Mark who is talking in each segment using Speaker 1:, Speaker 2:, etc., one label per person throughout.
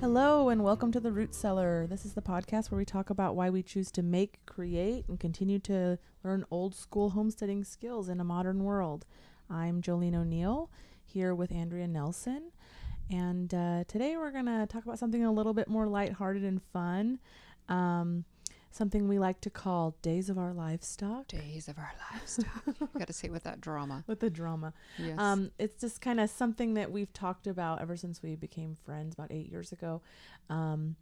Speaker 1: Hello, and welcome to The Root Cellar. This is the podcast where we talk about why we choose to make, create, and continue to learn old school homesteading skills in a modern world. I'm Jolene O'Neill here with Andrea Nelson. And uh, today we're going to talk about something a little bit more lighthearted and fun. Um, something we like to call Days of Our Livestock.
Speaker 2: Days of our livestock. you got to say with that drama.
Speaker 1: With the drama.
Speaker 2: Yes.
Speaker 1: Um, it's just kind of something that we've talked about ever since we became friends about eight years ago. Um,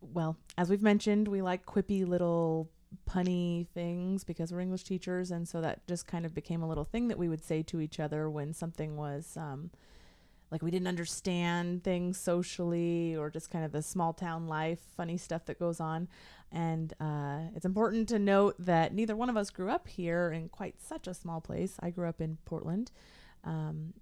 Speaker 1: well, as we've mentioned, we like quippy little punny things because we're English teachers, and so that just kind of became a little thing that we would say to each other when something was um, like we didn't understand things socially or just kind of the small town life, funny stuff that goes on. And uh, it's important to note that neither one of us grew up here in quite such a small place. I grew up in Portland, um,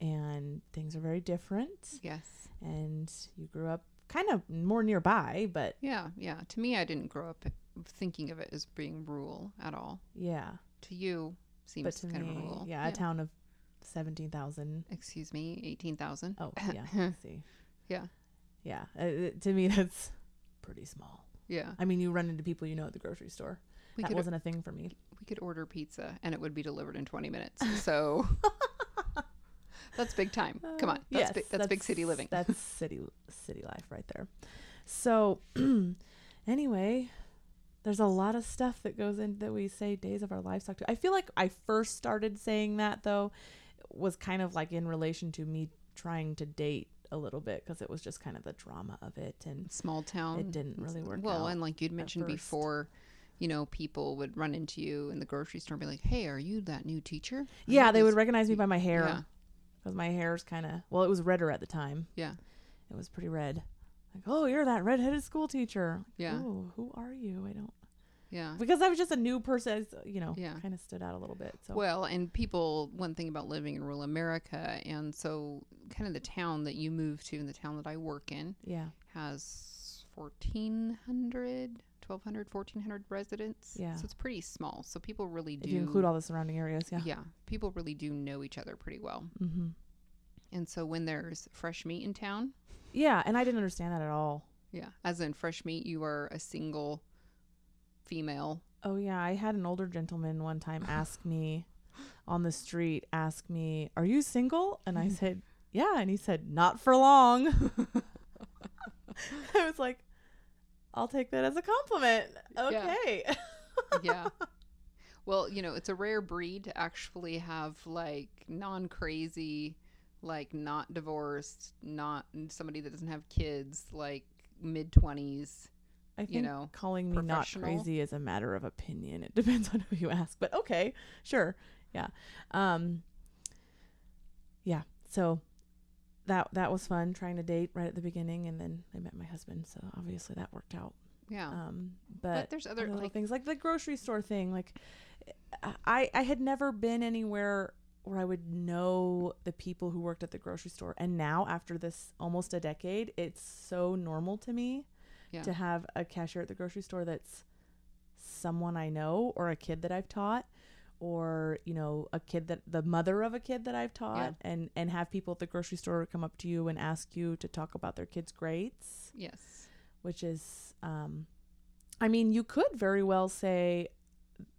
Speaker 1: and things are very different.
Speaker 2: yes.
Speaker 1: And you grew up kind of more nearby, but
Speaker 2: Yeah, yeah. To me, I didn't grow up thinking of it as being rural at all.
Speaker 1: yeah.
Speaker 2: To you, seems
Speaker 1: But to
Speaker 2: kind
Speaker 1: me,
Speaker 2: of rural.
Speaker 1: yeah, a town of seventeen thousand.
Speaker 2: Excuse me, 18,000.
Speaker 1: Oh, yeah. see,
Speaker 2: Yeah,
Speaker 1: yeah. Uh, to me, that's pretty small.
Speaker 2: yeah.
Speaker 1: I mean, you run into people you know at the grocery store.
Speaker 2: We
Speaker 1: that wasn't a thing for me.
Speaker 2: we could order pizza and it would be delivered in 20 minutes. So that's big time. Come on. That's,
Speaker 1: Uh, Yes,
Speaker 2: big, that's, big city living.
Speaker 1: That's city city life right there. So anyway, there's a lot of stuff that goes in that we say days of our livestock to. I feel like I first started saying that though was kind of like in relation to me trying to date a little bit because it was just kind of the drama of it and
Speaker 2: Small town.
Speaker 1: it didn't really work
Speaker 2: Well, and like you'd mentioned
Speaker 1: first.
Speaker 2: before, you know, people would run into you in the grocery store and be like, hey, are you that new teacher? Are
Speaker 1: yeah, they would recognize me by my hair because my hair's kind of well, it was redder at the time.
Speaker 2: Yeah.
Speaker 1: It was pretty red. Like, oh, you're that redheaded school teacher. Like,
Speaker 2: Yeah.
Speaker 1: Oh, who are you? I don't
Speaker 2: Yeah.
Speaker 1: because I was just a new person, you know,
Speaker 2: Yeah.
Speaker 1: kind of stood out a little bit. So
Speaker 2: Well, and people, one thing about living in rural America, and so kind of the town that you moved to and the town that I work in
Speaker 1: yeah,
Speaker 2: has 1,400, 1,200, 1,400 residents.
Speaker 1: Yeah.
Speaker 2: So it's pretty small. So people really do.
Speaker 1: if you include all the surrounding areas, yeah.
Speaker 2: yeah. People really do know each other pretty well.
Speaker 1: Mm-hmm.
Speaker 2: And so when there's fresh meat in town,
Speaker 1: Yeah, and I didn't understand that at all.
Speaker 2: yeah, as in fresh meat, you are a single female.
Speaker 1: Oh yeah, I had an older gentleman one time ask me on the street, ask me, "Are you single?" And I said, "Yeah," and he said, "Not for long." I was like, "I'll take that as a compliment." Okay.
Speaker 2: yeah. Well, you know, it's a rare breed to actually have like non crazy, like not divorced, not somebody that doesn't have kids, like mid 20s.
Speaker 1: I think
Speaker 2: You know,
Speaker 1: calling me not crazy is a matter of opinion. It depends on who you ask, but okay, sure, yeah, um, yeah. So that that was fun trying to date right at the beginning, and then I met my husband, so obviously that worked out.
Speaker 2: Yeah.
Speaker 1: Um,
Speaker 2: but,
Speaker 1: but,
Speaker 2: there's other,
Speaker 1: other little
Speaker 2: like,
Speaker 1: things like the grocery store thing, like I I had never been anywhere where I would know the people who worked at the grocery store, and now after this almost a decade, it's so normal to me
Speaker 2: Yeah.
Speaker 1: to have a cashier at the grocery store that's someone I know or a kid that I've taught or you know a kid that the mother of a kid that I've taught and and have people at the grocery store come up to you and ask you to talk about their kids grades
Speaker 2: yes.
Speaker 1: which is um I mean you could very well say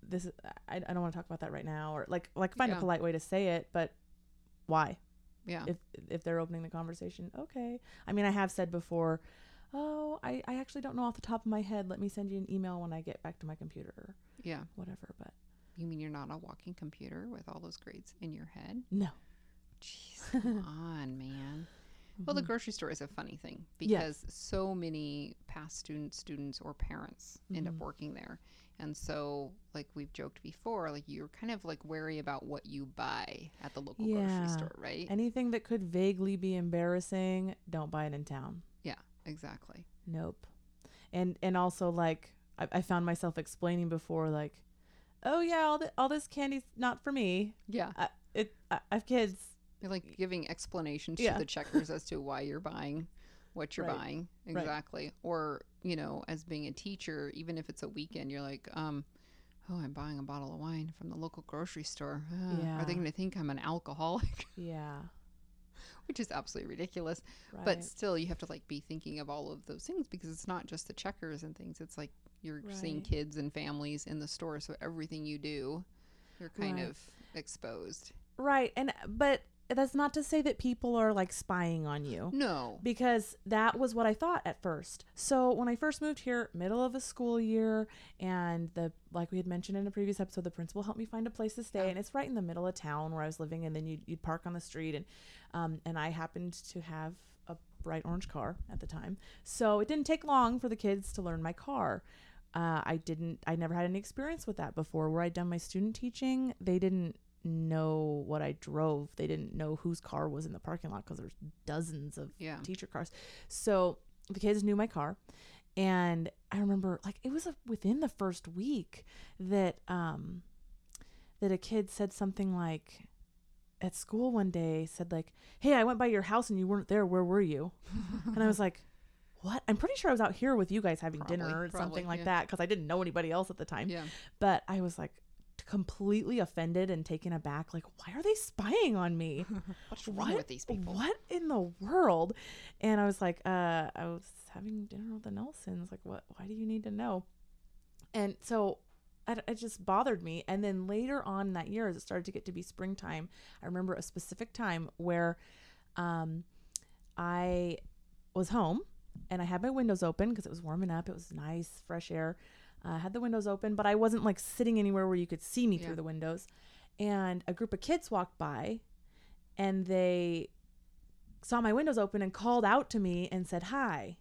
Speaker 1: this I, I don't want to talk about that right now or like like find
Speaker 2: Yeah.
Speaker 1: a polite way to say it but why
Speaker 2: Yeah.
Speaker 1: if if they're opening the conversation okay i mean i have said before oh I, I actually don't know off the top of my head let me send you an email when i get back to my computer or
Speaker 2: yeah.
Speaker 1: whatever but
Speaker 2: You mean you're not a walking computer with all those grades in your head?
Speaker 1: no
Speaker 2: Jeez, come on, man. Well, the
Speaker 1: Mhm.
Speaker 2: grocery store is a funny thing
Speaker 1: Yes.
Speaker 2: because so many past students, students or parents end up
Speaker 1: Mhm.
Speaker 2: working there. And so, like we've joked before, like you're kind of like wary about what you buy at the local
Speaker 1: Yeah.
Speaker 2: grocery store, right?
Speaker 1: anything that could vaguely be embarrassing don't buy it in town
Speaker 2: exactly.
Speaker 1: nope and and also like i, I found myself explaining before like oh yeah all, the, all this candy's not for me
Speaker 2: Yeah.
Speaker 1: I, it I, I have kids
Speaker 2: You're like giving explanations
Speaker 1: Yeah.
Speaker 2: to the checkers as to why you're buying what you're
Speaker 1: Right.
Speaker 2: buying.
Speaker 1: Right.
Speaker 2: Exactly. Or, you know, as being a teacher, even if it's a weekend, you're like, um, oh, I'm buying a bottle of wine from the local grocery store. Uh, Are they going to think I'm an alcoholic?
Speaker 1: yeah
Speaker 2: which is absolutely ridiculous.
Speaker 1: Right.
Speaker 2: But still, you have to like be thinking of all of those things because it's not just the checkers and things. It's like you're seeing kids and families in the store, so everything you do, you're kind
Speaker 1: Right.
Speaker 2: of exposed.
Speaker 1: right. And but that's not to say that people are like spying on you.
Speaker 2: No,
Speaker 1: because that was what I thought at first. So when I first moved here, middle of a school year, and the like we had mentioned in a previous episode, the principal helped me find a place to stay,
Speaker 2: Yeah.
Speaker 1: and it's right in the middle of town where I was living, and then you'd, you'd park on the street, and um, and I happened to have a bright orange car at the time, so it didn't take long for the kids to learn my car. Uh, I didn't. I never had any experience with that before. Where I'd done my student teaching, they didn't know what I drove. They didn't know whose car was in the parking lot because there's dozens of
Speaker 2: yeah,
Speaker 1: teacher cars. So the kids knew my car. And I remember like it was a, within the first week that um that a kid said something like at school one day said like, "Hey, I went by your house and you weren't there. Where were you?" and I was like, "What?" I'm pretty sure I was out here with you guys having
Speaker 2: Probably,
Speaker 1: dinner or
Speaker 2: probably,
Speaker 1: something like
Speaker 2: yeah.
Speaker 1: that because I didn't know anybody else at the time.
Speaker 2: yeah.
Speaker 1: But I was like completely offended and taken aback like, "Why are they spying on me?"
Speaker 2: What's wrong
Speaker 1: what
Speaker 2: with these people?
Speaker 1: What in the world? And I was like, uh, I was having dinner with the Nelsons. Like, what? Why do you need to know? And so it just bothered me. And then later on that year, as it started to get to be springtime, I remember a specific time where um, I was home and I had my windows open because it was warming up. It was nice, fresh air. Uh, I had the windows open, but I wasn't like sitting anywhere where you could see me
Speaker 2: Yeah.
Speaker 1: through the windows. And a group of kids walked by and they saw my windows open and called out to me and said hi.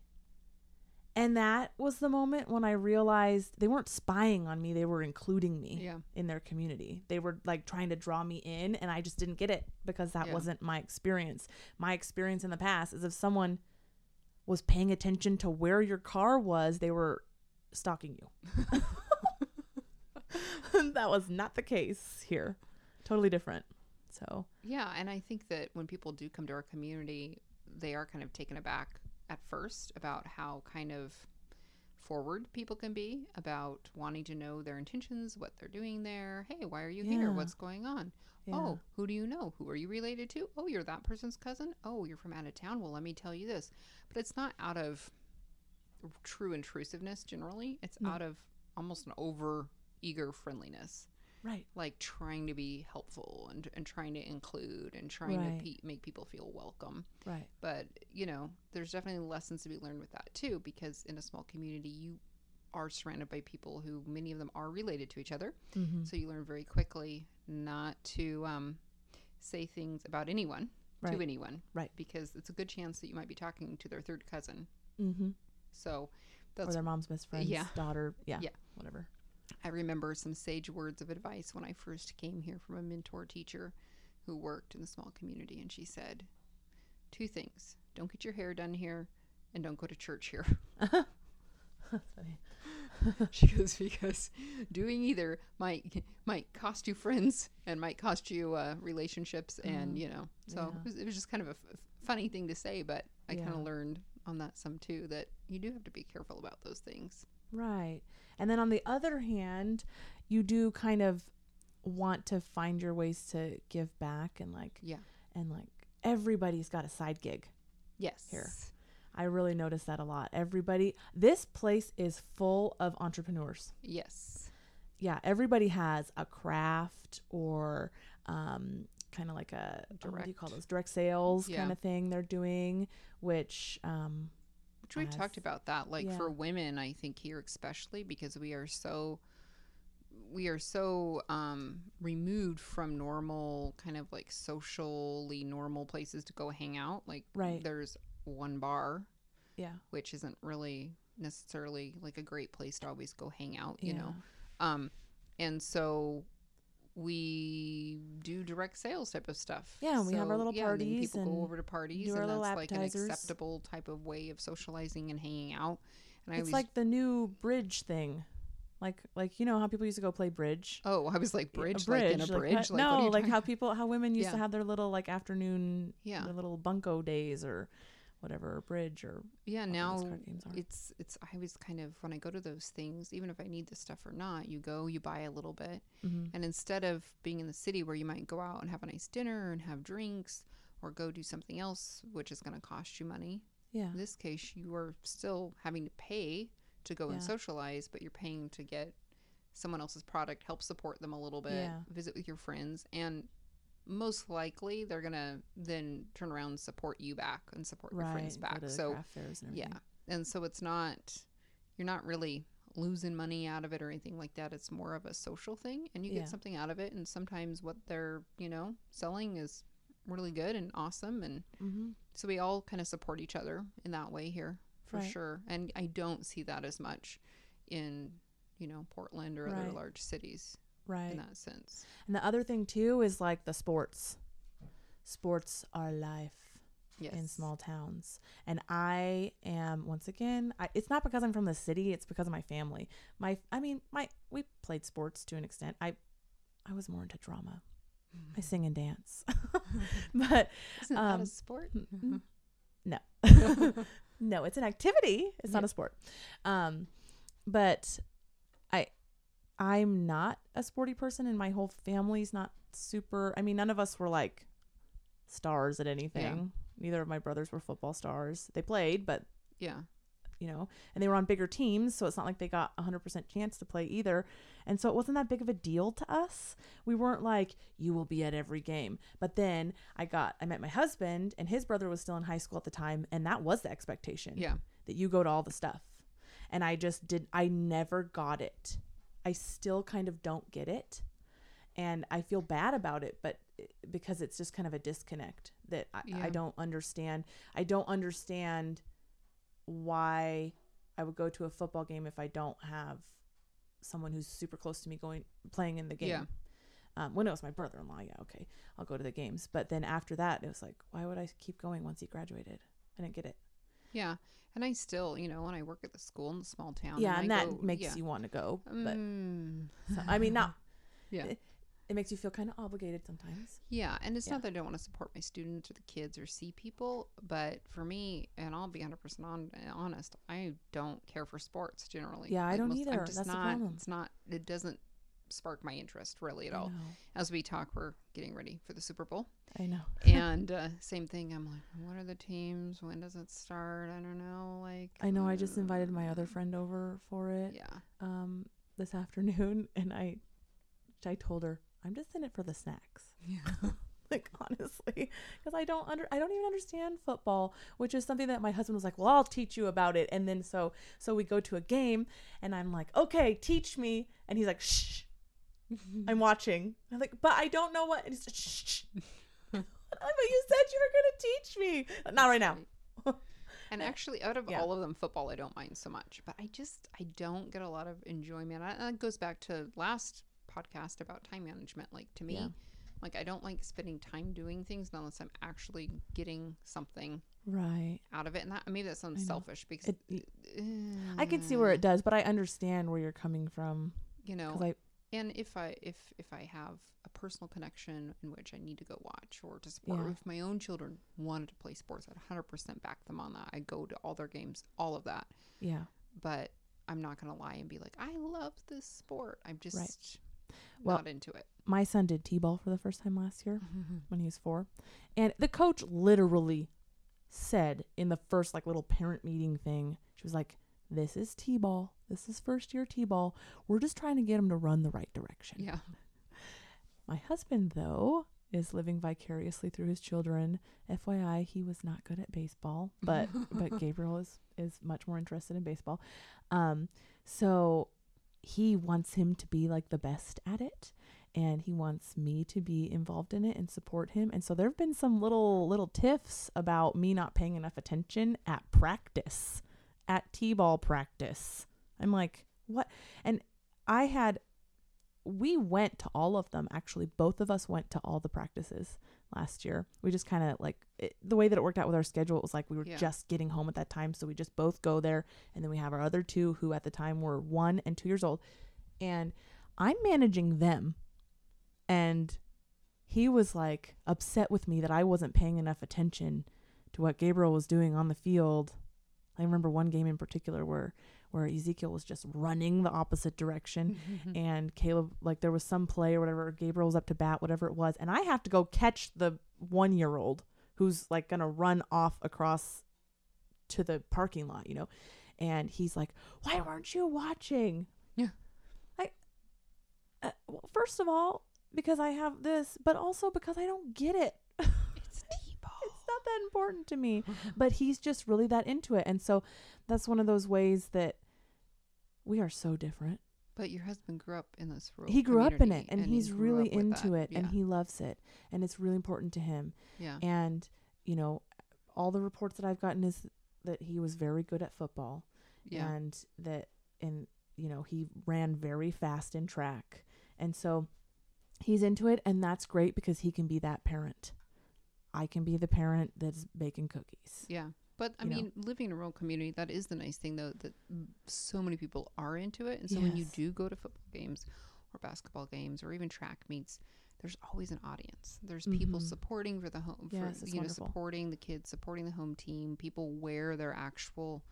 Speaker 1: And that was the moment when I realized they weren't spying on me, they were including me
Speaker 2: Yeah,
Speaker 1: in their community. They were like trying to draw me in, and I just didn't get it because that
Speaker 2: Yeah.
Speaker 1: wasn't my experience. My experience in the past is if someone was paying attention to where your car was, they were stalking you. that was not the case here. Totally different. So,
Speaker 2: yeah. And I think that when people do come to our community, they are kind of taken aback at first about how kind of forward people can be about wanting to know their intentions, what they're doing there. Hey, why are you here? What's going on?
Speaker 1: yeah.
Speaker 2: Oh, who do you know? Who are you related to? Oh, you're that person's cousin? Oh, you're from out of town. Well, let me tell you this. But it's not out of true intrusiveness generally. It's
Speaker 1: No.
Speaker 2: out of almost an over eager friendliness,
Speaker 1: right.
Speaker 2: like trying to be helpful and, and trying to include and trying
Speaker 1: Right.
Speaker 2: to pe- make people feel welcome.
Speaker 1: Right.
Speaker 2: But, you know, there's definitely lessons to be learned with that too, because in a small community, you are surrounded by people who many of them are related to each other.
Speaker 1: Mm-hmm.
Speaker 2: So you learn very quickly not to um, say things about anyone
Speaker 1: Right.
Speaker 2: to anyone.
Speaker 1: Right.
Speaker 2: Because it's a good chance that you might be talking to their third cousin.
Speaker 1: Mm-hmm.
Speaker 2: So
Speaker 1: Or
Speaker 2: that's,
Speaker 1: their mom's best friend's
Speaker 2: Yeah.
Speaker 1: daughter. Yeah.
Speaker 2: Yeah.
Speaker 1: Whatever.
Speaker 2: I remember some sage words of advice when I first came here from a mentor teacher who worked in the small community. And she said, two things don't get your hair done here and don't go to church here. She goes because doing either might might cost you friends and might cost you uh, relationships and
Speaker 1: Mhm.
Speaker 2: you know so
Speaker 1: Yeah.
Speaker 2: it, was, it was just kind of a f- funny thing to say but i kind of learned on that some too that you do have to be careful about those things
Speaker 1: Right. And then on the other hand, you do kind of want to find your ways to give back and like
Speaker 2: Yeah.
Speaker 1: and like everybody's got a side gig.
Speaker 2: yes
Speaker 1: Here. I really notice that a lot. Everybody this place is full of entrepreneurs.
Speaker 2: yes
Speaker 1: Yeah, everybody has a craft or um kind of like a direct. what do you call those direct sales
Speaker 2: Yeah.
Speaker 1: kind of thing they're doing which um
Speaker 2: which we've talked about that like
Speaker 1: yeah.
Speaker 2: for women i think here especially because we are so we are so um, removed from normal kind of like socially normal places to go hang out like
Speaker 1: Right.
Speaker 2: there's one bar
Speaker 1: yeah,
Speaker 2: which isn't really necessarily like a great place to always go hang out you
Speaker 1: yeah.
Speaker 2: know um and so we do direct sales type of stuff.
Speaker 1: Yeah, we have our
Speaker 2: So,
Speaker 1: little
Speaker 2: yeah,
Speaker 1: parties
Speaker 2: people go over to parties and that's like an acceptable type of way of socializing and hanging out. And i
Speaker 1: It's
Speaker 2: always
Speaker 1: like the new bridge thing. Like like you know how people used to go play bridge?
Speaker 2: oh i was like
Speaker 1: Yeah,
Speaker 2: bridge, like in a bridge
Speaker 1: how-
Speaker 2: like,
Speaker 1: no, like how people how women used to have their little like afternoon
Speaker 2: yeah.
Speaker 1: their little bunko days or whatever bridge or
Speaker 2: yeah now
Speaker 1: card games are.
Speaker 2: it's it's i was kind of when i go to those things even if i need the stuff or not you go you buy a little bit
Speaker 1: Mhm.
Speaker 2: And instead of being in the city where you might go out and have a nice dinner and have drinks, or go do something else, which is going to cost you money.
Speaker 1: Yeah.
Speaker 2: In this case, you are still having to pay to go and socialize, but you're paying to get someone else's product, help support them a little bit,
Speaker 1: Yeah.
Speaker 2: visit with your friends, and most likely they're gonna then turn around and support you back and support your
Speaker 1: Right.
Speaker 2: friends back. So
Speaker 1: and
Speaker 2: yeah, and so it's not you're not really losing money out of it or anything like that. It's more of a social thing, and you
Speaker 1: Yeah.
Speaker 2: get something out of it. And sometimes what they're you know selling is really good and awesome, and
Speaker 1: Mm-hmm.
Speaker 2: so we all kind of support each other in that way here for
Speaker 1: Right.
Speaker 2: sure. And I don't see that as much in you know Portland or other
Speaker 1: Right.
Speaker 2: large cities
Speaker 1: Right.
Speaker 2: in that sense.
Speaker 1: And the other thing too is like the sports. Sports are life
Speaker 2: Yes,
Speaker 1: in small towns. And I am once again, I, it's not because I'm from the city, it's because of my family. My I mean, my we played sports to an extent. I I was more into drama. I sing and dance. but
Speaker 2: Isn't that
Speaker 1: um,
Speaker 2: a sport?
Speaker 1: mm, no. no, it's an activity. It's not a sport. Um but I'm not a sporty person and my whole family's not super I mean none of us were like stars at anything. Neither of my brothers were football stars. They played, but
Speaker 2: yeah,
Speaker 1: you know, and they were on bigger teams, so it's not like they got a 100% chance to play either. And so it wasn't that big of a deal to us. We weren't like, you will be at every game. But then I got, I met my husband, and his brother was still in high school at the time, and that was the expectation
Speaker 2: yeah,
Speaker 1: that you go to all the stuff. And I just did, I never got it. I still kind of don't get it. And I feel bad about it, but because it's just kind of a disconnect that I,
Speaker 2: Yeah.
Speaker 1: I don't understand. I don't understand why I would go to a football game if I don't have someone who's super close to me going playing in the game.
Speaker 2: Yeah.
Speaker 1: Um, when it was my brother-in-law, yeah, okay, I'll go to the games. But then after that, it was like, why would I keep going once he graduated? I didn't get it.
Speaker 2: Yeah. And I still, you know, when I work at the school in the small town,
Speaker 1: yeah, and
Speaker 2: I
Speaker 1: that
Speaker 2: go-
Speaker 1: makes
Speaker 2: yeah.
Speaker 1: you want to go. But
Speaker 2: Mm.
Speaker 1: so, I mean, not.
Speaker 2: Yeah.
Speaker 1: It, it makes you feel kind of obligated sometimes.
Speaker 2: Yeah, and it's
Speaker 1: Yeah.
Speaker 2: not that I don't want to support my students or the kids or see people, but for me, and I'll be 100% on, honest, I don't care for sports generally.
Speaker 1: Yeah, I don't
Speaker 2: I'm
Speaker 1: either. That's the
Speaker 2: not,
Speaker 1: problem.
Speaker 2: It's not, it doesn't spark my interest really at all. As we talk, we're getting ready for the Super Bowl.
Speaker 1: I know.
Speaker 2: and uh, same thing. I'm like, what are the teams? When does it start? I don't know. Like,
Speaker 1: I know. I just invited my
Speaker 2: uh,
Speaker 1: other friend over for it
Speaker 2: Yeah.
Speaker 1: um, this afternoon, and I, I told her I'm just in it for the snacks.
Speaker 2: Yeah.
Speaker 1: like honestly because i don't under i don't even understand football which is something that my husband was like well i'll teach you about it and then so so we go to a game and i'm like okay teach me and he's like shh i'm watching i'm like but i don't know what and he's like, shh, shh. But you said you were gonna teach me not right now
Speaker 2: And actually, out of
Speaker 1: Yeah.
Speaker 2: all of them, football I don't mind so much. But I just I don't get a lot of enjoyment. And that goes back to last podcast about time management. Like to me,
Speaker 1: Yeah.
Speaker 2: like I don't like spending time doing things unless I'm actually getting something
Speaker 1: right
Speaker 2: out of it. And that maybe that sounds selfish because
Speaker 1: It- i can see where it eh. does but i understand where you're coming from
Speaker 2: you know
Speaker 1: because i
Speaker 2: and if i if if i have a personal connection in which i need to go watch or to support
Speaker 1: Yeah.
Speaker 2: if my own children wanted to play sports i'd 100% back them on that i go to all their games all of that
Speaker 1: yeah
Speaker 2: but i'm not gonna lie and be like i love this sport i'm just
Speaker 1: Well-
Speaker 2: not into it
Speaker 1: my son did t-ball for the first time last year when he was four. And the coach literally said in the first like little parent meeting thing, she was like, This is T ball. This is first year T ball. We're just trying to get him to run the right direction.
Speaker 2: yeah
Speaker 1: My husband, though, is living vicariously through his children. FYI, he was not good at baseball, but but Gabriel is is much more interested in baseball. Um, so he wants him to be like the best at it, and he wants me to be involved in it and support him. And so there have been some little little tiffs about me not paying enough attention at practice, at t-ball practice. I'm like, what? And I had we went to all of them actually. Both of us went to all the practices last year. We just kind of like it, the way that it worked out with our schedule it was like we were
Speaker 2: Yeah.
Speaker 1: just getting home at that time. So we just both go there and then we have our other two who at the time were one and two years old. And i'm managing them. And he was like upset with me that i wasn't paying enough attention to what gabriel was doing on the field. I remember one game in particular where where ezekiel was just running the opposite direction and Caleb like there was some play or whatever Gabriel was up to bat whatever it was and I have to go catch the 1 year old who's like gonna run off across to the parking lot, you know, and he's like, "Why weren't you watching?"
Speaker 2: Yeah.
Speaker 1: I. Uh, well, first of all, because I have this, but also because I don't get it.
Speaker 2: It's T-ball.
Speaker 1: it's not that important to me. But he's just really that into it, and so that's one of those ways that we are so different.
Speaker 2: But your husband grew up in this rural
Speaker 1: he grew up in it
Speaker 2: community,
Speaker 1: and, he's
Speaker 2: grew
Speaker 1: really into it and he loves it and it's really important to him
Speaker 2: yeah.
Speaker 1: and you know all the reports that i've gotten is that he was very good at football
Speaker 2: Yeah.
Speaker 1: and that and you know he ran very fast in track and so he's into it and that's great because he can be that parent i can be the parent that's baking cookies
Speaker 2: Yeah. But I
Speaker 1: you know.
Speaker 2: mean, living in a rural community, that is the nice thing, though, that so many people are into it. And so when you do go to football games or basketball games or even track meets, there's always an audience. There's people
Speaker 1: Mhm.
Speaker 2: supporting for the home, for,
Speaker 1: Yes, it's
Speaker 2: you know,
Speaker 1: wonderful.
Speaker 2: supporting the kids, supporting the home team. People wear their actual,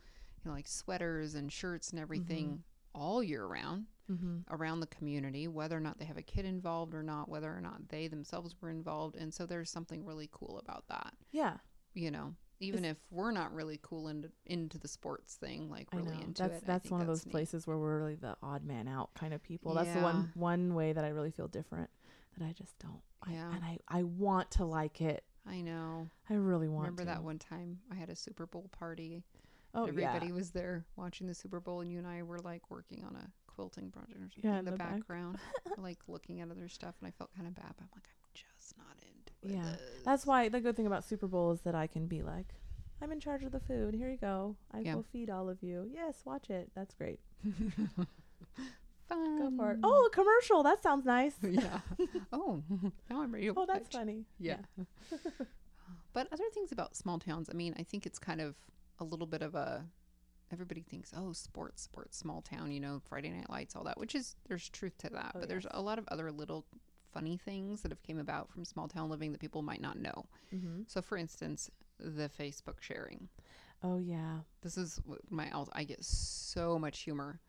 Speaker 2: you know, like sweaters and shirts and everything
Speaker 1: Mm-hmm.
Speaker 2: all year round
Speaker 1: mm-hmm.
Speaker 2: around the community, whether or not they have a kid involved or not, whether or not they themselves were involved. And so there's something really cool about that
Speaker 1: yeah
Speaker 2: you know even if we're not really cool into into the sports thing like
Speaker 1: I
Speaker 2: really into
Speaker 1: that's
Speaker 2: it I
Speaker 1: that's one of those
Speaker 2: neat.
Speaker 1: places where we're really the odd man out kind of people. That's the one one way that I really feel different. That I just don't. I,
Speaker 2: Yeah.
Speaker 1: and I I want to like it.
Speaker 2: i know
Speaker 1: I really want.
Speaker 2: To Remember
Speaker 1: to.
Speaker 2: that one time i had a super bowl party
Speaker 1: Oh
Speaker 2: everybody
Speaker 1: yeah.
Speaker 2: was there watching the super bowl and you and i were like working on a quilting project or something
Speaker 1: Yeah,
Speaker 2: in
Speaker 1: in
Speaker 2: the,
Speaker 1: the back.
Speaker 2: background like looking at other stuff and i felt kind of bad but i'm like i'm just not into
Speaker 1: Yeah. That's why the good thing about Super Bowl is that I can be like, I'm in charge of the food. Here you go. I
Speaker 2: Yeah.
Speaker 1: will feed all of you. Yes, watch it. That's great.
Speaker 2: fun
Speaker 1: Go for it. Oh, a commercial. That sounds nice.
Speaker 2: yeah oh now i'm ready to
Speaker 1: Oh, that's
Speaker 2: watch.
Speaker 1: funny.
Speaker 2: Yeah. but other things about small towns, I mean, I think it's kind of a little bit of a everybody thinks, oh, sports, sports, small town, you know, Friday night lights, all that, which is there's truth to that.
Speaker 1: Oh,
Speaker 2: but there's a lot of other little funny things that have came about from small town living that people might not know.
Speaker 1: Mm-hmm.
Speaker 2: So for instance, the Facebook sharing.
Speaker 1: Oh yeah.
Speaker 2: This is my I get so much humor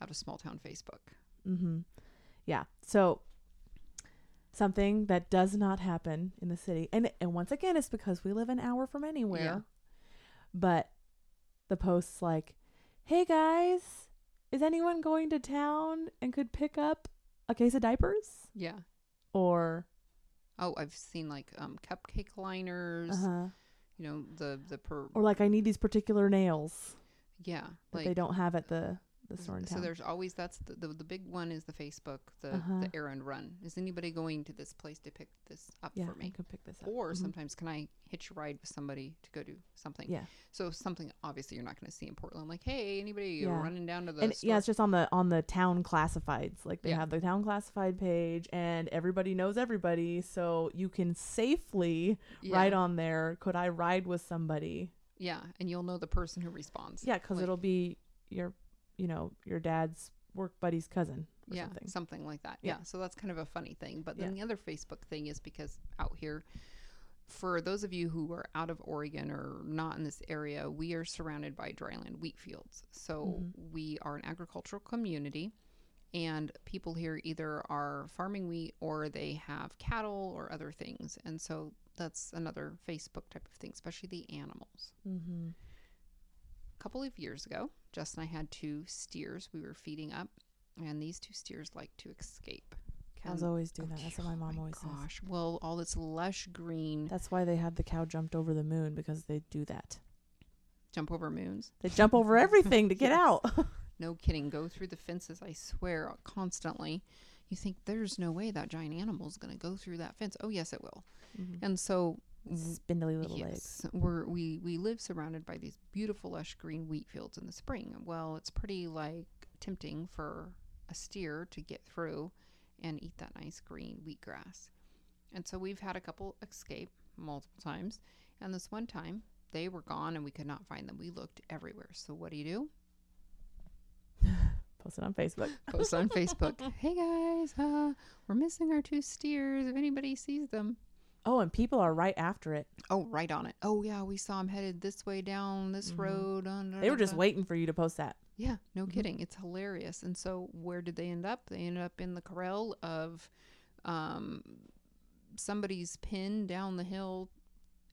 Speaker 2: out of small town Facebook.
Speaker 1: Mm-hmm. Yeah. So something that does not happen in the city, and and once again, it's because we live an hour from anywhere.
Speaker 2: Yeah.
Speaker 1: But the posts like, "Hey guys, is anyone going to town and could pick up a case of diapers?"
Speaker 2: Yeah.
Speaker 1: Or
Speaker 2: Oh, I've seen like um, cupcake liners.
Speaker 1: uh-huh.
Speaker 2: You know the the per
Speaker 1: or like, "I need these particular nails
Speaker 2: yeah like
Speaker 1: they don't have at the the store in
Speaker 2: So there's always that's the, the the big one is the Facebook, the
Speaker 1: Uh-huh.
Speaker 2: the errand run. Is anybody going to this place to pick this up
Speaker 1: yeah,
Speaker 2: for
Speaker 1: I
Speaker 2: me?
Speaker 1: could pick this up.
Speaker 2: Or
Speaker 1: Mhm.
Speaker 2: sometimes can I hitch a ride with somebody to go do something?
Speaker 1: Yeah.
Speaker 2: So something obviously you're not going to see in Portland, like hey anybody
Speaker 1: Yeah.
Speaker 2: running down to the
Speaker 1: and
Speaker 2: store?
Speaker 1: yeah, it's just on the on the town classifieds. Like they
Speaker 2: Yeah.
Speaker 1: have the town classified page, and everybody knows everybody, so you can safely write on there. Could I ride with somebody?
Speaker 2: yeah, and you'll know the person who responds.
Speaker 1: Yeah, because
Speaker 2: Like-
Speaker 1: it'll be your, you know, your dad's work buddy's cousin or
Speaker 2: yeah,
Speaker 1: something.
Speaker 2: like that.
Speaker 1: Yeah.
Speaker 2: Yeah. So that's kind of a funny thing. But then
Speaker 1: Yeah.
Speaker 2: the other Facebook thing is because out here, for those of you who are out of Oregon or not in this area, we are surrounded by dryland wheat fields. So
Speaker 1: Mhm.
Speaker 2: we are an agricultural community. And people here either are farming wheat or they have cattle or other things. And so that's another Facebook type of thing, especially the animals
Speaker 1: Mm-hmm.
Speaker 2: A couple of years ago, Justin and I had two steers we were feeding up, and these two steers like to escape.
Speaker 1: Cows always do that. That's what my
Speaker 2: oh
Speaker 1: mom always says.
Speaker 2: Well, all this lush green
Speaker 1: That's why they had the cow jumped over the moon because they do that.
Speaker 2: jump over moons.
Speaker 1: They jump over everything to get
Speaker 2: Yes.
Speaker 1: out.
Speaker 2: No kidding. Go through the fences, I swear, constantly. You think there's no way that giant animal's going to go through that fence. Oh, yes, it will.
Speaker 1: Mhm.
Speaker 2: And so
Speaker 1: Spindly little legs.
Speaker 2: we're, we we live surrounded by these beautiful lush green wheat fields in the spring. Well, it's pretty like tempting for a steer to get through and eat that nice green wheat grass. And so we've had a couple escape multiple times, and this one time they were gone and we could not find them. We looked everywhere. So what do you do?
Speaker 1: Post it on Facebook.
Speaker 2: Post on Facebook. Hey guys, uh, we're missing our two steers. If anybody sees them,
Speaker 1: Oh, and people are right after it.
Speaker 2: oh, right on it. Oh yeah, we saw them headed this way down this
Speaker 1: Mhm.
Speaker 2: road. On
Speaker 1: They were just waiting for you to post that.
Speaker 2: Yeah, no
Speaker 1: Mhm.
Speaker 2: kidding. It's hilarious. And so, where did they end up? They ended up in the corral of um, somebody's pen down the hill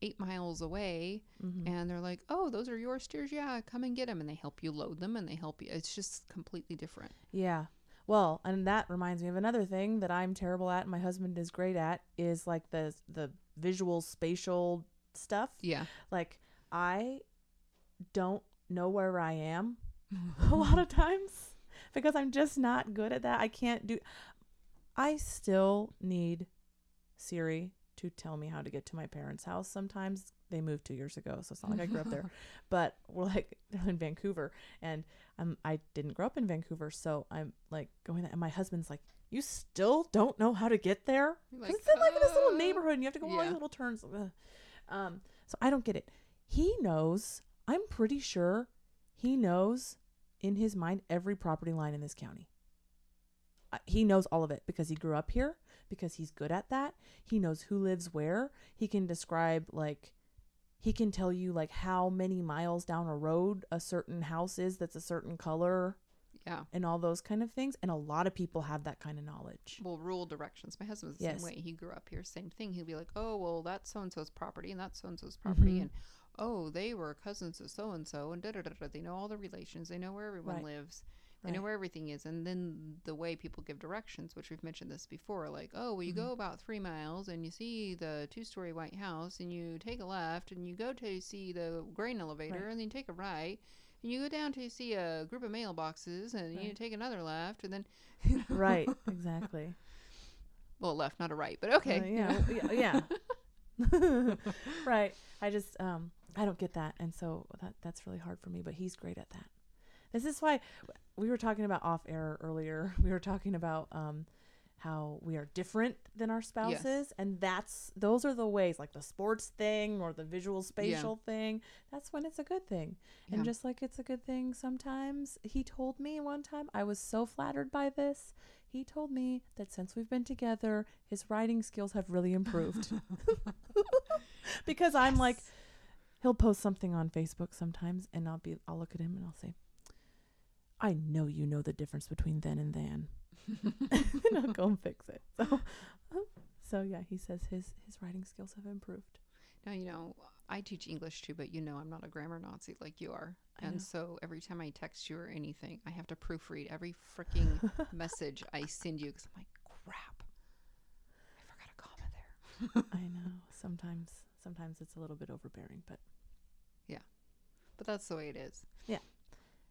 Speaker 2: eight miles away
Speaker 1: Mhm.
Speaker 2: and they're like, oh, those are your steers? Yeah, come and get them. And they help you load them and they help you. It's just completely different.
Speaker 1: Yeah. Well, and that reminds me of another thing that I'm terrible at and my husband is great at is like the the visual spatial stuff.
Speaker 2: Yeah.
Speaker 1: Like I don't know where I am a lot of times because I'm just not good at that. I can't do I still need Siri to tell me how to get to my parents' house sometimes. They moved 2 years ago, so it's not like I grew up there. But we're like in Vancouver and um I didn't grow up in Vancouver, so I'm like going there and my husband's like you still don't know how to get there? 'Cause it's in like this little
Speaker 2: "Uh."
Speaker 1: neighborhood and you have to go all these little turns. Ugh. Um, so I don't get it. He knows, I'm pretty sure he knows in his mind every property line in this county. Uh, he knows all of it because he grew up here, because he's good at that. He knows who lives where. He can describe, like, he can tell you, like, how many miles down a road a certain house is that's a certain color
Speaker 2: Yeah.
Speaker 1: and all those kind of things. And a lot of people have that kind of knowledge.
Speaker 2: Well, rural directions. My husband's the
Speaker 1: Yes.
Speaker 2: same way. He grew up here, same thing. He'll be like, "Oh, well, that's so and so's property, and that's so and so's property,
Speaker 1: Mhm.
Speaker 2: and oh, they were cousins of so and so, and da da da da. They know all the relations. They know where everyone
Speaker 1: Right.
Speaker 2: lives. They know where everything is. And then the way people give directions, which we've mentioned this before, like, oh, well, you
Speaker 1: Mhm.
Speaker 2: go about three miles, and you see the two-story white house, and you take a left, and you go to see the grain elevator,
Speaker 1: Right.
Speaker 2: and then you take a right. And you go down to see a group of mailboxes, and you take another left, and then you know,
Speaker 1: Right, exactly.
Speaker 2: well, left, not a right, but okay.
Speaker 1: Uh, yeah, yeah, yeah. right. I just um I don't get that, and so that that's really hard for me. But he's great at that. This is why we were talking about off air earlier. We were talking about um how we are different than our spouses, and that's those are the ways, like the sports thing or the visual spatial thing. That's when it's a good thing.
Speaker 2: Yeah.
Speaker 1: And just like it's a good thing sometimes, he told me one time, I was so flattered by this. He told me that since we've been together, his writing skills have really improved. because I'm like, he'll post something on Facebook sometimes, and I'll be, I'll look at him and I'll say, I know you know the difference between then and then. and I'll go and fix it. So, so yeah, he says his his writing skills have improved.
Speaker 2: Now, you know, I teach English too, but you know I'm not a grammar Nazi like you are.
Speaker 1: I know.
Speaker 2: And so every time I text you or anything, I have to proofread every freaking message I send you because I'm like, crap. I forgot a comma there.
Speaker 1: I know. Sometimes sometimes it's a little bit overbearing, but yeah,
Speaker 2: But that's the way it is.
Speaker 1: Yeah.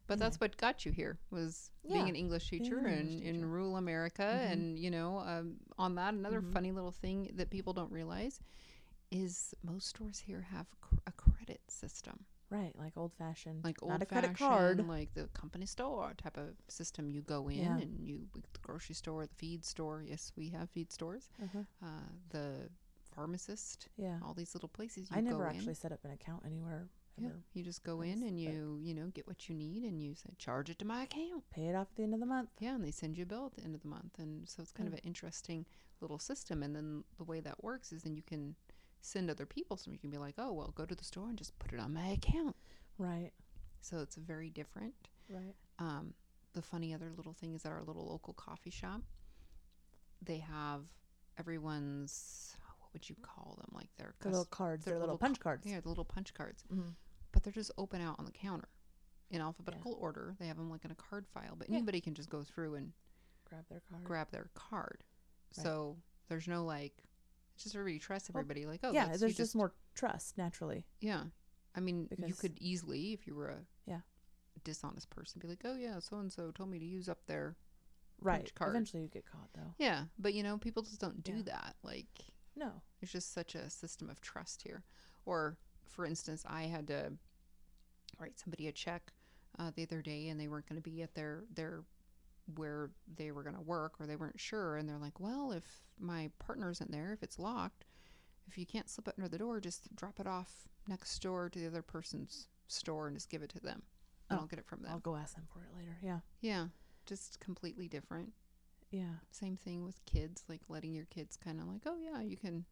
Speaker 2: But that's what got you here was being an English teacher
Speaker 1: an English
Speaker 2: in
Speaker 1: teacher.
Speaker 2: rural America.
Speaker 1: Mhm.
Speaker 2: And, you know, um, on that, another
Speaker 1: Mhm.
Speaker 2: funny little thing that people don't realize is most stores here have cr- a credit system.
Speaker 1: right, like old fashioned,
Speaker 2: like
Speaker 1: not
Speaker 2: old
Speaker 1: a credit card.
Speaker 2: like the company store type of system. You go in
Speaker 1: Yeah.
Speaker 2: and you the grocery store, the feed store. Yes, we have feed stores.
Speaker 1: Uh-huh.
Speaker 2: Uh, the pharmacist,
Speaker 1: Yeah,
Speaker 2: all these little places. You
Speaker 1: I never actually
Speaker 2: In.
Speaker 1: set up an account anywhere.
Speaker 2: Yeah, you just go in and you you know get what you need and you say charge it to my account.
Speaker 1: Pay it off at the end of the month.
Speaker 2: Yeah, and they send you a bill at the end of the month, and so it's kind of an interesting little system. And then the way that works is then you can send other people, so you can be like, oh well, go to the store and just put it on my account.
Speaker 1: Right,
Speaker 2: So it's very different.
Speaker 1: right.
Speaker 2: Um, the funny other little thing is that our little local coffee shop, they have everyone's would you call them? Like their
Speaker 1: The little cards,
Speaker 2: their
Speaker 1: their little
Speaker 2: little
Speaker 1: punch cards.
Speaker 2: yeah, the little punch cards,
Speaker 1: hmm
Speaker 2: but they're just open out on the counter in alphabetical order. They have them like in a card file, but
Speaker 1: Yeah.
Speaker 2: anybody can just go through and
Speaker 1: Grab their card.
Speaker 2: grab their card.
Speaker 1: Right.
Speaker 2: So there's no like, it's just everybody trusts
Speaker 1: Well,
Speaker 2: everybody. like, oh,
Speaker 1: yeah, there's
Speaker 2: you
Speaker 1: just, more trust naturally.
Speaker 2: Yeah. I mean, you could easily, if you were a
Speaker 1: Yeah.
Speaker 2: dishonest person, be like, oh, yeah, so and so told me to use up their.
Speaker 1: Right.
Speaker 2: card.
Speaker 1: Eventually, you get caught though.
Speaker 2: Yeah. But, you know, people just don't do
Speaker 1: Yeah.
Speaker 2: that. Like,
Speaker 1: No.
Speaker 2: it's just such a system of trust here. Or, for instance, I had to write somebody a check uh, the other day and they weren't going to be at their, their, where they were going to work or they weren't sure. And they're like, well, if my partner isn't there, if it's locked, if you can't slip it under the door, just drop it off next door to the other person's store and just give it to them. And
Speaker 1: Oh,
Speaker 2: I'll get it from them.
Speaker 1: I'll go ask them for it later. Yeah.
Speaker 2: Yeah. Just completely different.
Speaker 1: Yeah.
Speaker 2: Same thing with kids, like letting your kids kind of like, oh, yeah, you can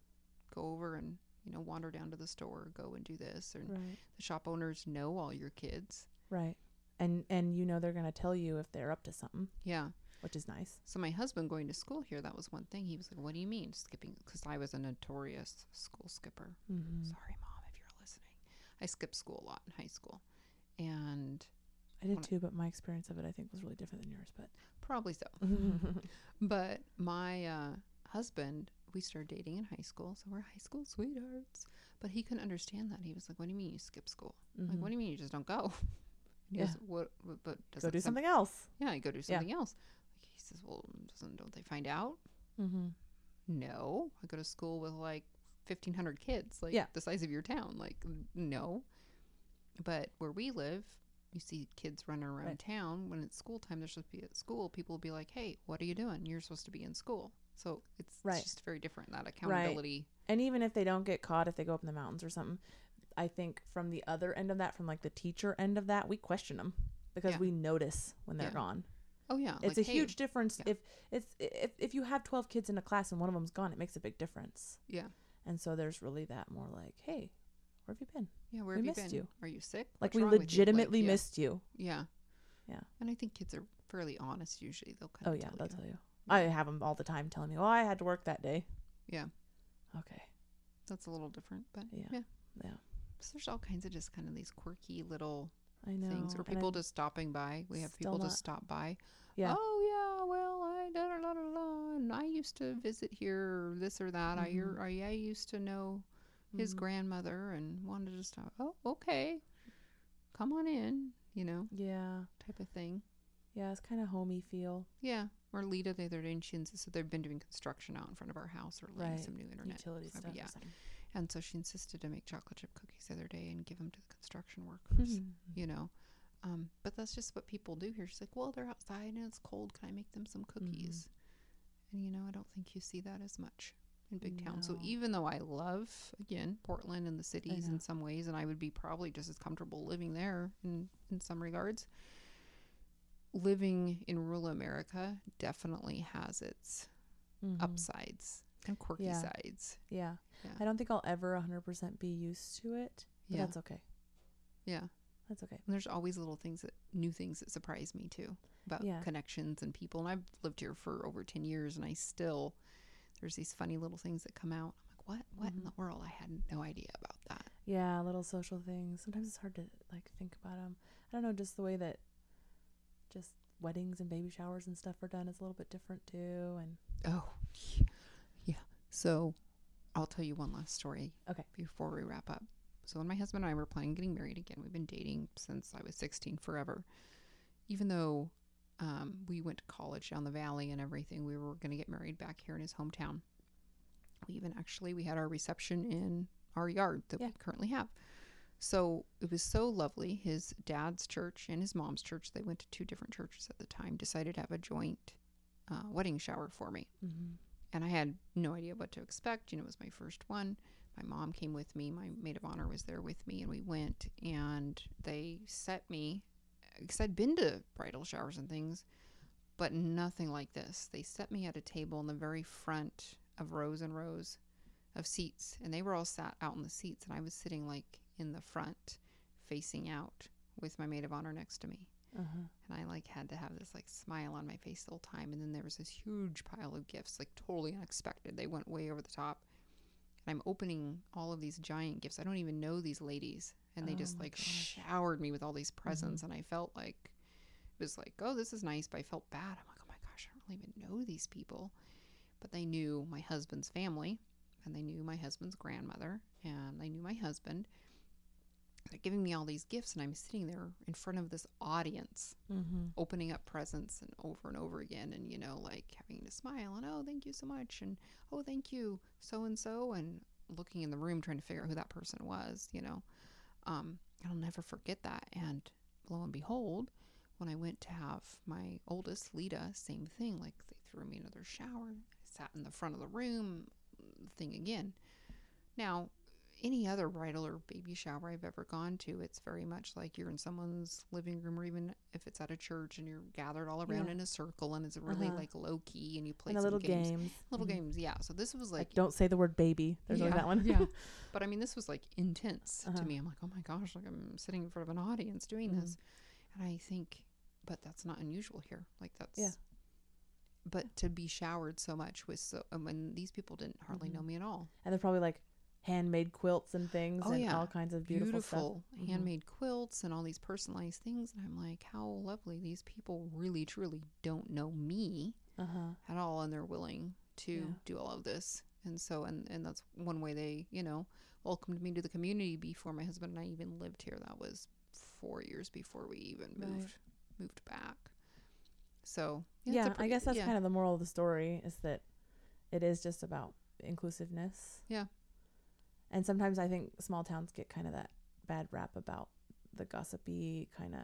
Speaker 2: go over and, you know, wander down to the store, go and do this. And
Speaker 1: Right.
Speaker 2: the shop owners know all your kids.
Speaker 1: Right. And and you know they're gonna tell you if they're up to something,
Speaker 2: Yeah.
Speaker 1: which is nice.
Speaker 2: So my husband going to school here, that was one thing. He was like, what do you mean skipping? Because I was a notorious school skipper.
Speaker 1: Mm-hmm.
Speaker 2: Sorry, mom. If you're listening. I skipped school a lot in high school, and
Speaker 1: I did too, but my experience of it I think was really different than yours. But
Speaker 2: probably so. But my uh, husband, we started dating in high school, so we're high school sweethearts. But he couldn't understand that. He was like, "What do you mean you skip school? Like,
Speaker 1: Mhm.
Speaker 2: what do you mean you just don't go?" He
Speaker 1: Yeah.
Speaker 2: goes, "What? what- But does
Speaker 1: go
Speaker 2: it
Speaker 1: do
Speaker 2: some-
Speaker 1: something else.
Speaker 2: Yeah, you go do something else. Like, he says, "Well, doesn't don't they find out?"
Speaker 1: Mm-hmm.
Speaker 2: No, I go to school with like fifteen hundred kids, like
Speaker 1: Yeah.
Speaker 2: the size of your town. Like, no. But where we live, you see kids running around
Speaker 1: Right.
Speaker 2: town when it's school time. They're supposed to be at school. People will be like, "Hey, what are you doing? You're supposed to be in school." So it's, it's just very different. That accountability.
Speaker 1: And even if they don't get caught, if they go up in the mountains or something, I think from the other end of that, from like the teacher end of that, we question them because
Speaker 2: Yeah.
Speaker 1: we notice when they're
Speaker 2: Yeah.
Speaker 1: gone.
Speaker 2: Oh yeah,
Speaker 1: It's
Speaker 2: like,
Speaker 1: a
Speaker 2: hey,
Speaker 1: huge difference
Speaker 2: Yeah.
Speaker 1: if it's if if you have twelve kids in a class and one of them's gone, it makes a big difference.
Speaker 2: Yeah,
Speaker 1: And so there's really that more like, hey, where have you been?
Speaker 2: yeah. Where
Speaker 1: we
Speaker 2: have you
Speaker 1: missed
Speaker 2: been?
Speaker 1: you.
Speaker 2: Are you sick?
Speaker 1: Like
Speaker 2: What's
Speaker 1: we
Speaker 2: with you? Like,
Speaker 1: legitimately
Speaker 2: yeah,
Speaker 1: missed you.
Speaker 2: Yeah,
Speaker 1: Yeah.
Speaker 2: And I think kids are fairly honest usually. They'll kind
Speaker 1: Oh
Speaker 2: of
Speaker 1: yeah,
Speaker 2: tell
Speaker 1: they'll
Speaker 2: you.
Speaker 1: tell you. I have them all the time telling me, "Oh, I had to work that day."
Speaker 2: Yeah.
Speaker 1: Okay.
Speaker 2: That's a little different, but
Speaker 1: Yeah.
Speaker 2: yeah.
Speaker 1: Yeah.
Speaker 2: So there's all kinds of just kind of these quirky little
Speaker 1: I know.
Speaker 2: things, or people just stopping by. We have people
Speaker 1: not-
Speaker 2: just stop by.
Speaker 1: Yeah.
Speaker 2: Oh yeah, well I da da da da da, and I used to visit here, or this or that. I
Speaker 1: Mhm.
Speaker 2: I, I used to know his
Speaker 1: Mhm.
Speaker 2: grandmother and wanted to stop. Oh okay, come on in. You know,
Speaker 1: Yeah.
Speaker 2: type of thing.
Speaker 1: Yeah, it's kind of homey feel.
Speaker 2: Yeah. Or Lita the other day, and she insisted they've been doing construction out in front of our house or laying
Speaker 1: Right.
Speaker 2: some new internet.
Speaker 1: Utility
Speaker 2: stuff,
Speaker 1: stuff.
Speaker 2: yeah. And so she insisted to make chocolate chip cookies the other day and give them to the construction workers. you know. Um, but that's just what people do here. She's like, well, they're outside and it's cold. Can I make them some cookies? And you know, I don't think you see that as much in big towns. So even though I love again Portland and the cities in some ways, and I would be probably just as comfortable living there in in some regards, living in rural America definitely has its
Speaker 1: Mhm.
Speaker 2: upsides and quirky
Speaker 1: Yeah.
Speaker 2: sides.
Speaker 1: Yeah.
Speaker 2: Yeah.
Speaker 1: I don't think I'll ever 100% be used to it, but
Speaker 2: Yeah,
Speaker 1: that's okay.
Speaker 2: yeah.
Speaker 1: That's okay.
Speaker 2: And there's always little things that new things that surprise me too about
Speaker 1: Yeah.
Speaker 2: connections and people. And I've lived here for over ten years, and I still there's these funny little things that come out. I'm like, what? What in
Speaker 1: Mhm.
Speaker 2: the world? I had no idea about that.
Speaker 1: Yeah, little social things. Sometimes it's hard to like think about them. I don't know, just the way that just weddings and baby showers and stuff are done is a little bit different too. And
Speaker 2: Oh, yeah. So I'll tell you one last story.
Speaker 1: Okay.
Speaker 2: Before we wrap up. So when my husband and I were planning getting married again, we've been dating since I was 16 forever. Even though um, we went to college down the valley and everything, we were going to get married back here in his hometown. We even actually we had our reception in our yard that
Speaker 1: Yeah.
Speaker 2: we currently have. So it was so lovely. His dad's church and his mom's church, they went to two different churches at the time, decided to have a joint uh, wedding shower for me
Speaker 1: mm-hmm.
Speaker 2: and I had no idea what to expect. You know, it was my first one. My mom came with me. My maid of honor was there with me, and we went. And they set me because I'd been to bridal showers and things, but nothing like this. They set me at a table in the very front of rows and rows of seats, and they were all sat out in the seats, and I was sitting like in the front, facing out, with my maid of honor next to me
Speaker 1: uh-huh.
Speaker 2: and I like had to have this like smile on my face the whole time. And then there was this huge pile of gifts, like totally unexpected. They went way over the top. And I'm opening all of these giant gifts. I don't even know these ladies, and they
Speaker 1: Oh
Speaker 2: just like
Speaker 1: gosh.
Speaker 2: showered me with all these presents. And I felt like it was like, oh, this is nice, but I felt bad. I'm like, oh my gosh, I don't really even know these people. But they knew my husband's family, and they knew my husband's grandmother, and they knew my husband. They're giving me all these gifts, and I'm sitting there in front of this audience
Speaker 1: Mm-hmm.
Speaker 2: opening up presents and over and over again and you know like having to smile and oh thank you so much and oh thank you so and so and looking in the room trying to figure out who that person was you know um i'll never forget that. And lo and behold when i went to have my oldest lita same thing like they threw me another shower i sat in the front of the room thing again. Now any other bridal or baby shower I've ever gone to, it's very much like you're in someone's living room, or even if it's at a church and you're gathered all around
Speaker 1: Yeah.
Speaker 2: in a circle and it's really
Speaker 1: Uh-huh.
Speaker 2: like low key and you play
Speaker 1: And
Speaker 2: some
Speaker 1: little
Speaker 2: games.
Speaker 1: games.
Speaker 2: Little
Speaker 1: Mhm.
Speaker 2: games, yeah. So this was
Speaker 1: Like,
Speaker 2: like,
Speaker 1: don't say the word baby. There's
Speaker 2: yeah,
Speaker 1: always that one.
Speaker 2: yeah. But I mean, this was like intense
Speaker 1: Uh-huh.
Speaker 2: to me. I'm like, oh my gosh, like I'm sitting in front of an audience doing
Speaker 1: Mhm.
Speaker 2: this, and I think, but that's not unusual here. Like that's
Speaker 1: Yeah.
Speaker 2: But to be showered so much with so, and when these people didn't hardly know
Speaker 1: Mhm.
Speaker 2: me at all.
Speaker 1: And they're probably like, handmade quilts and things
Speaker 2: Oh,
Speaker 1: and
Speaker 2: yeah.
Speaker 1: all kinds of beautiful,
Speaker 2: beautiful,
Speaker 1: stuff. Mhm.
Speaker 2: handmade quilts and all these personalized things. And I'm like, how lovely. These people really, truly don't know me
Speaker 1: Uh-huh.
Speaker 2: at all. And they're willing to
Speaker 1: Yeah.
Speaker 2: do all of this. And so, and, and that's one way they, you know, welcomed me to the community before my husband and I even lived here. That was four years before we even
Speaker 1: Right.
Speaker 2: moved, moved back. So,
Speaker 1: Yeah,
Speaker 2: it's a
Speaker 1: I
Speaker 2: pretty-
Speaker 1: guess that's
Speaker 2: yeah.
Speaker 1: kind of the moral of the story is that it is just about inclusiveness.
Speaker 2: Yeah.
Speaker 1: And sometimes I think small towns get kind of that bad rap about the gossipy kind of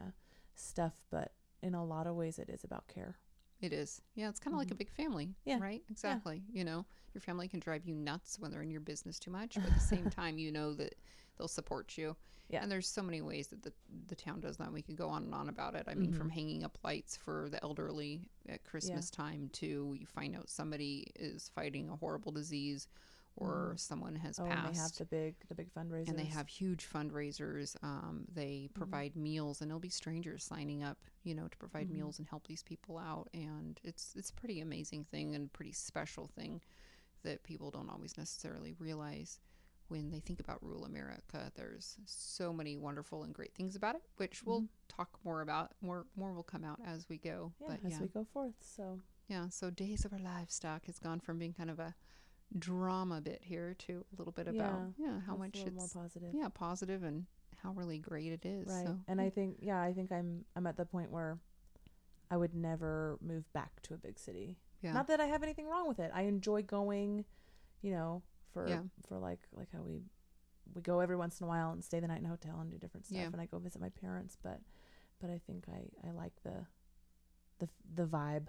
Speaker 1: stuff, but in a lot of ways it is about care.
Speaker 2: It is. Yeah, it's kind of like a
Speaker 1: Mhm.
Speaker 2: big family.
Speaker 1: Yeah,
Speaker 2: Right? Exactly. You know, your family can drive you nuts when they're in your business too much, but at the same time, you know that they'll support you.
Speaker 1: Yeah.
Speaker 2: And there's so many ways that the, the town does that. We could go on and on about it. I mean, from
Speaker 1: Mhm.
Speaker 2: hanging up lights for the elderly at Christmas time to you find out somebody is fighting a horrible disease or someone has
Speaker 1: Oh, and they have
Speaker 2: passed
Speaker 1: the big the big fundraisers.
Speaker 2: and they have huge fundraisers. Um, they
Speaker 1: Mm-hmm.
Speaker 2: provide meals, and it'll be strangers signing up, you know, to provide
Speaker 1: Mhm.
Speaker 2: meals and help these people out. And it's it's a pretty amazing thing and pretty special thing that people don't always necessarily realize when they think about rural America. There's so many wonderful and great things about it, which we'll talk more about. More more will come out as we go.
Speaker 1: yeah,
Speaker 2: but
Speaker 1: as
Speaker 2: yeah,
Speaker 1: we go forth. So
Speaker 2: yeah. So Days of Our Livestock has gone from being kind of a drama bit here too a little bit about yeah, how
Speaker 1: that's
Speaker 2: much
Speaker 1: little more
Speaker 2: it's
Speaker 1: positive.
Speaker 2: yeah positive and how really great it is
Speaker 1: Right.
Speaker 2: so
Speaker 1: And I think yeah, I think I'm I'm at the point where I would never move back to a big city.
Speaker 2: yeah
Speaker 1: Not that I have anything wrong with it. I enjoy going, you know, for
Speaker 2: Yeah.
Speaker 1: for like like how we we go every once in a while and stay the night in a hotel and do different stuff
Speaker 2: Yeah.
Speaker 1: and I go visit my parents, but but I think I I like the the the vibe.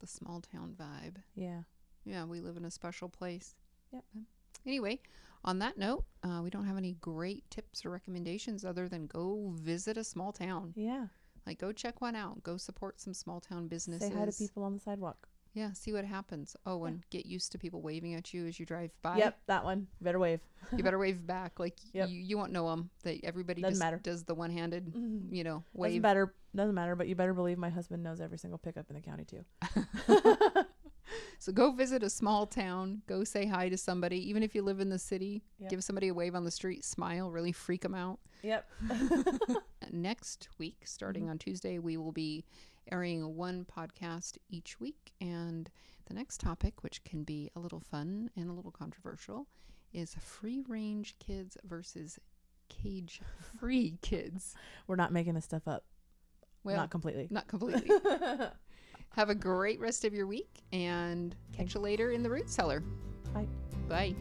Speaker 2: the small town vibe
Speaker 1: Yeah.
Speaker 2: Yeah we live in a special place
Speaker 1: Yep.
Speaker 2: Um, anyway on that note uh, we don't have any great tips or recommendations other than go visit a small town
Speaker 1: Yeah.
Speaker 2: like go check one out go support some small town businesses
Speaker 1: Say hi to people on the sidewalk.
Speaker 2: yeah see what happens oh and get used to people waving at you as you drive by
Speaker 1: Yep, that one. Better wave.
Speaker 2: you better wave back like
Speaker 1: Yep.
Speaker 2: you, you won't know them that everybody
Speaker 1: Doesn't
Speaker 2: just
Speaker 1: matter.
Speaker 2: does the one-handed you know
Speaker 1: Doesn't
Speaker 2: wave
Speaker 1: matter. Doesn't matter. But you better believe my husband knows every single pickup in the county too.
Speaker 2: So go visit a small town. Go say hi to somebody, even if you live in the city.
Speaker 1: Yep.
Speaker 2: Give somebody a wave on the street. Smile, really freak them out.
Speaker 1: Yep.
Speaker 2: Next week, starting
Speaker 1: Mm-hmm.
Speaker 2: on Tuesday, we will be airing one podcast each week, and the next topic, which can be a little fun and a little controversial, is free range kids versus cage free kids.
Speaker 1: We're not making this stuff up.
Speaker 2: Well,
Speaker 1: not completely.
Speaker 2: not completely. Have a great rest of your week and catch you later in the root cellar.
Speaker 1: Bye.
Speaker 2: Bye.